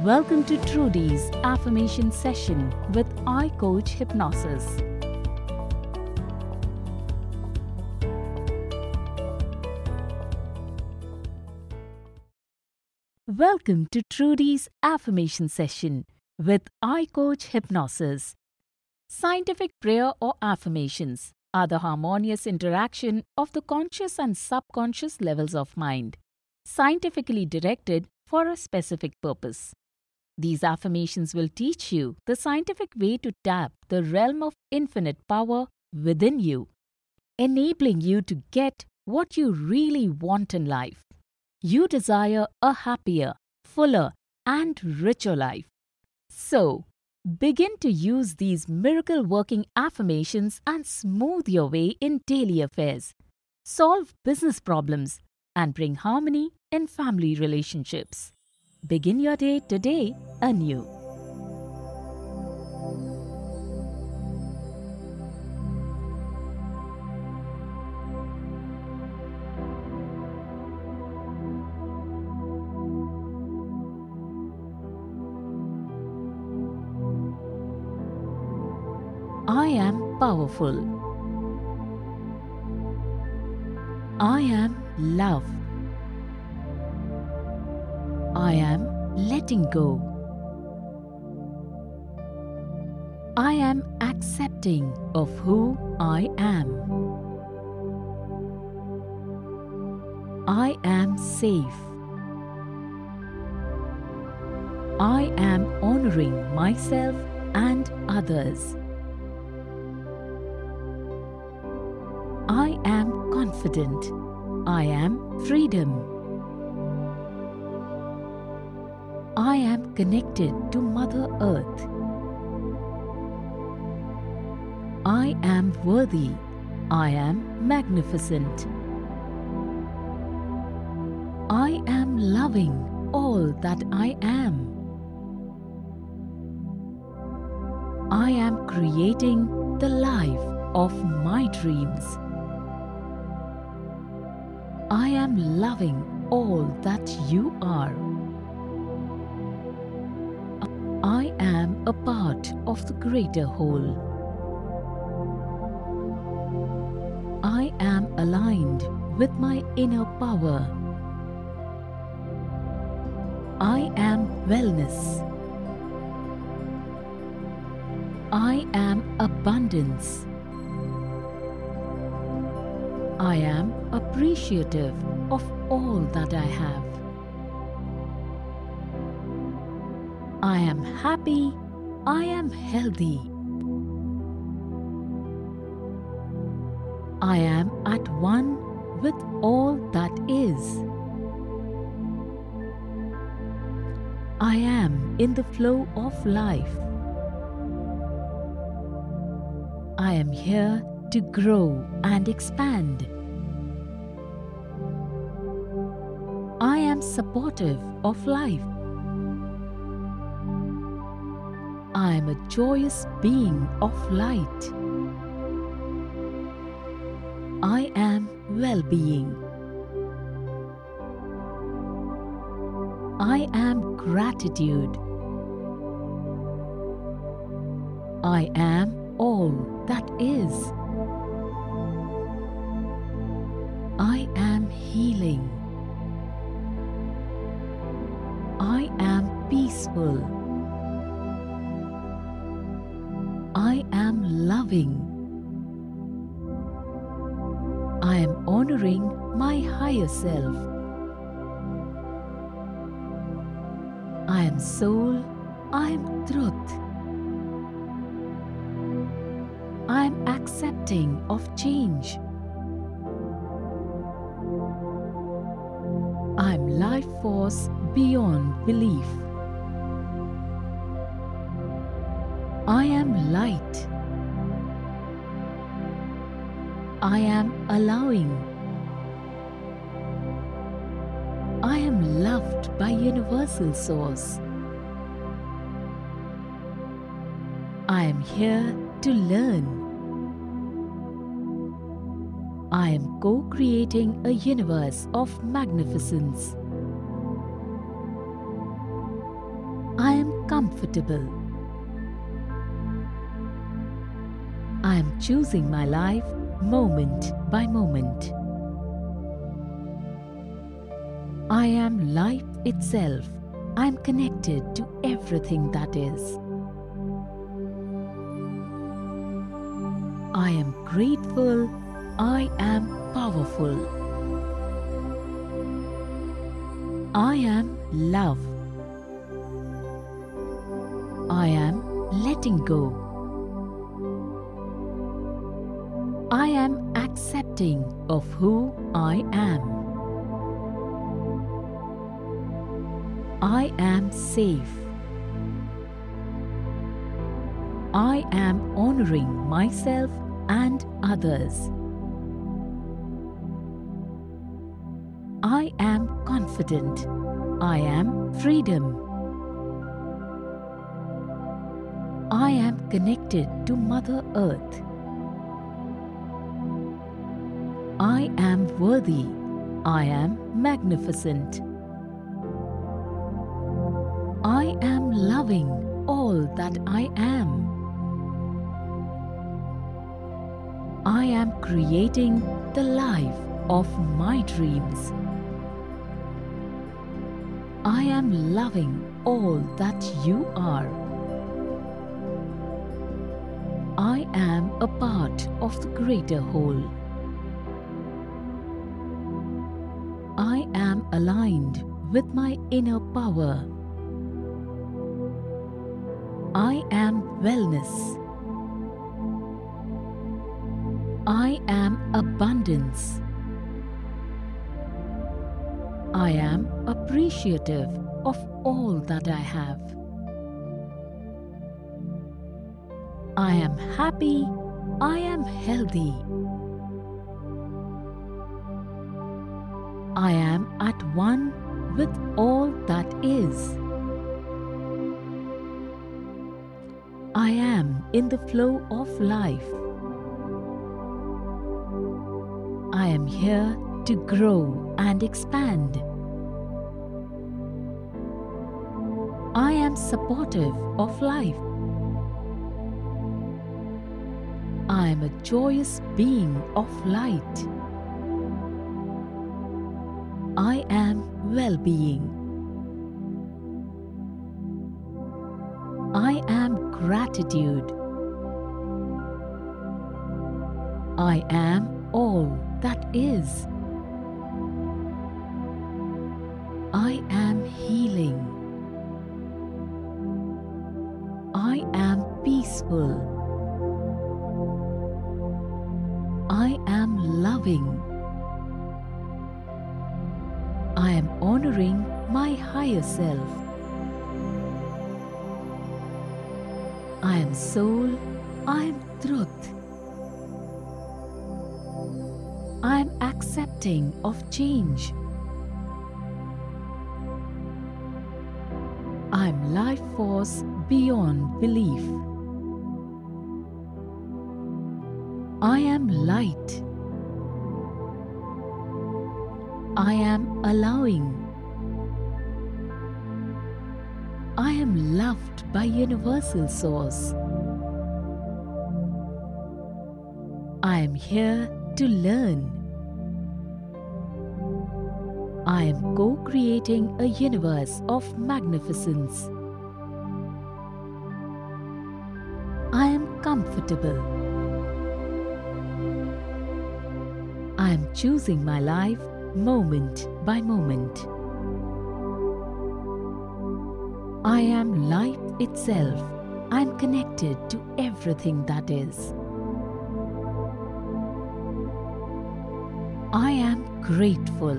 Welcome to Trudy's affirmation session with I Coach Hypnosis. Welcome to Trudy's affirmation session with I Coach Hypnosis. Scientific prayer or affirmations are the harmonious interaction of the conscious and subconscious levels of mind, scientifically directed for a specific purpose. These affirmations will teach you the scientific way to tap the realm of infinite power within you, enabling you to get what you really want in life. You desire a happier, fuller, and richer life. So, begin to use these miracle working affirmations and smooth your way in daily affairs, solve business problems, and bring harmony in family relationships. Begin your day today anew. I am powerful. I am love. I am letting go. I am accepting of who I am. I am safe. I am honoring myself and others. I am confident. I am freedom. Connected to Mother Earth. I am worthy. I am magnificent. I am loving all that I am. I am creating the life of my dreams. I am loving all that you are. I am a part of the greater whole. I am aligned with my inner power. I am wellness. I am abundance. I am appreciative of all that I have. I am happy. I am healthy. I am at one with all that is. I am in the flow of life. I am here to grow and expand. I am supportive of life. I am a joyous being of light. I am well being. I am gratitude. I am all that is. I am healing. I am peaceful. I am loving. I am honoring my higher self. I am soul. I am truth. I am accepting of change. I am life force beyond belief. I am light. I am allowing. I am loved by Universal Source. I am here to learn. I am co creating a universe of magnificence. I am comfortable. I am choosing my life moment by moment. I am life itself. I am connected to everything that is. I am grateful. I am powerful. I am love. I am letting go. I am accepting of who I am. I am safe. I am honoring myself and others. I am confident. I am freedom. I am connected to Mother Earth. I am worthy. I am magnificent. I am loving all that I am. I am creating the life of my dreams. I am loving all that you are. I am a part of the greater whole. I am aligned with my inner power. I am wellness. I am abundance. I am appreciative of all that I have. I am happy. I am healthy. I am at one with all that is. I am in the flow of life. I am here to grow and expand. I am supportive of life. I am a joyous being of light. I am well being. I am gratitude. I am all that is. I am healing. I am peaceful. I am loving. Honoring my higher self. I am soul. I am truth. I am accepting of change. I am life force beyond belief. I am light. I am allowing. I am loved by Universal Source. I am here to learn. I am co creating a universe of magnificence. I am comfortable. I am choosing my life moment by moment. I am life itself. I am connected to everything that is. I am grateful.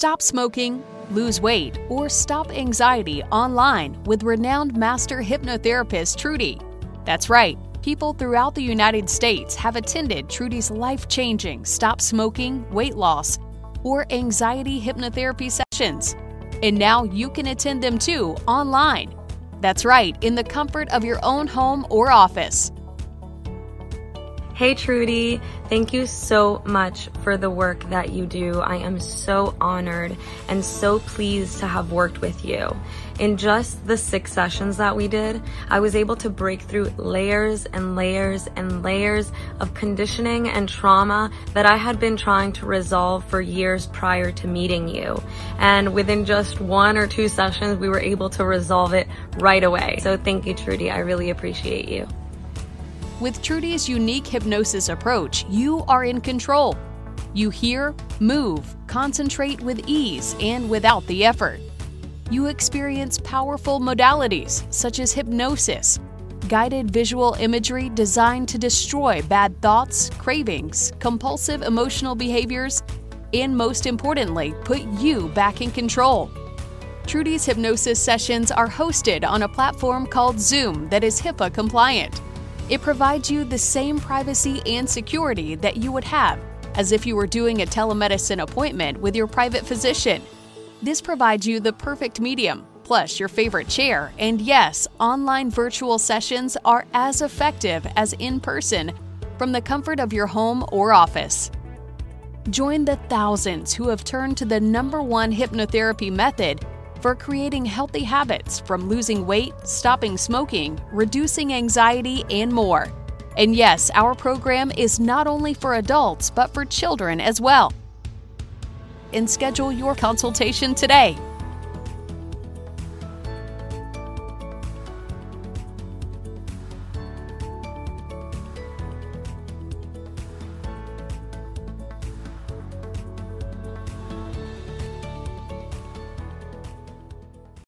Stop smoking, lose weight, or stop anxiety online with renowned master hypnotherapist Trudy. That's right, People throughout the United States have attended Trudy's life changing stop smoking, weight loss, or anxiety hypnotherapy sessions. And now you can attend them too online. That's right, in the comfort of your own home or office. Hey Trudy, thank you so much for the work that you do. I am so honored and so pleased to have worked with you. In just the six sessions that we did, I was able to break through layers and layers and layers of conditioning and trauma that I had been trying to resolve for years prior to meeting you. And within just one or two sessions, we were able to resolve it right away. So thank you, Trudy. I really appreciate you. With Trudy's unique hypnosis approach, you are in control. You hear, move, concentrate with ease and without the effort. You experience powerful modalities such as hypnosis, guided visual imagery designed to destroy bad thoughts, cravings, compulsive emotional behaviors, and most importantly, put you back in control. Trudy's hypnosis sessions are hosted on a platform called Zoom that is HIPAA compliant. It provides you the same privacy and security that you would have as if you were doing a telemedicine appointment with your private physician. This provides you the perfect medium, plus your favorite chair, and yes, online virtual sessions are as effective as in person from the comfort of your home or office. Join the thousands who have turned to the number one hypnotherapy method for creating healthy habits from losing weight, stopping smoking, reducing anxiety, and more. And yes, our program is not only for adults, but for children as well. And schedule your consultation today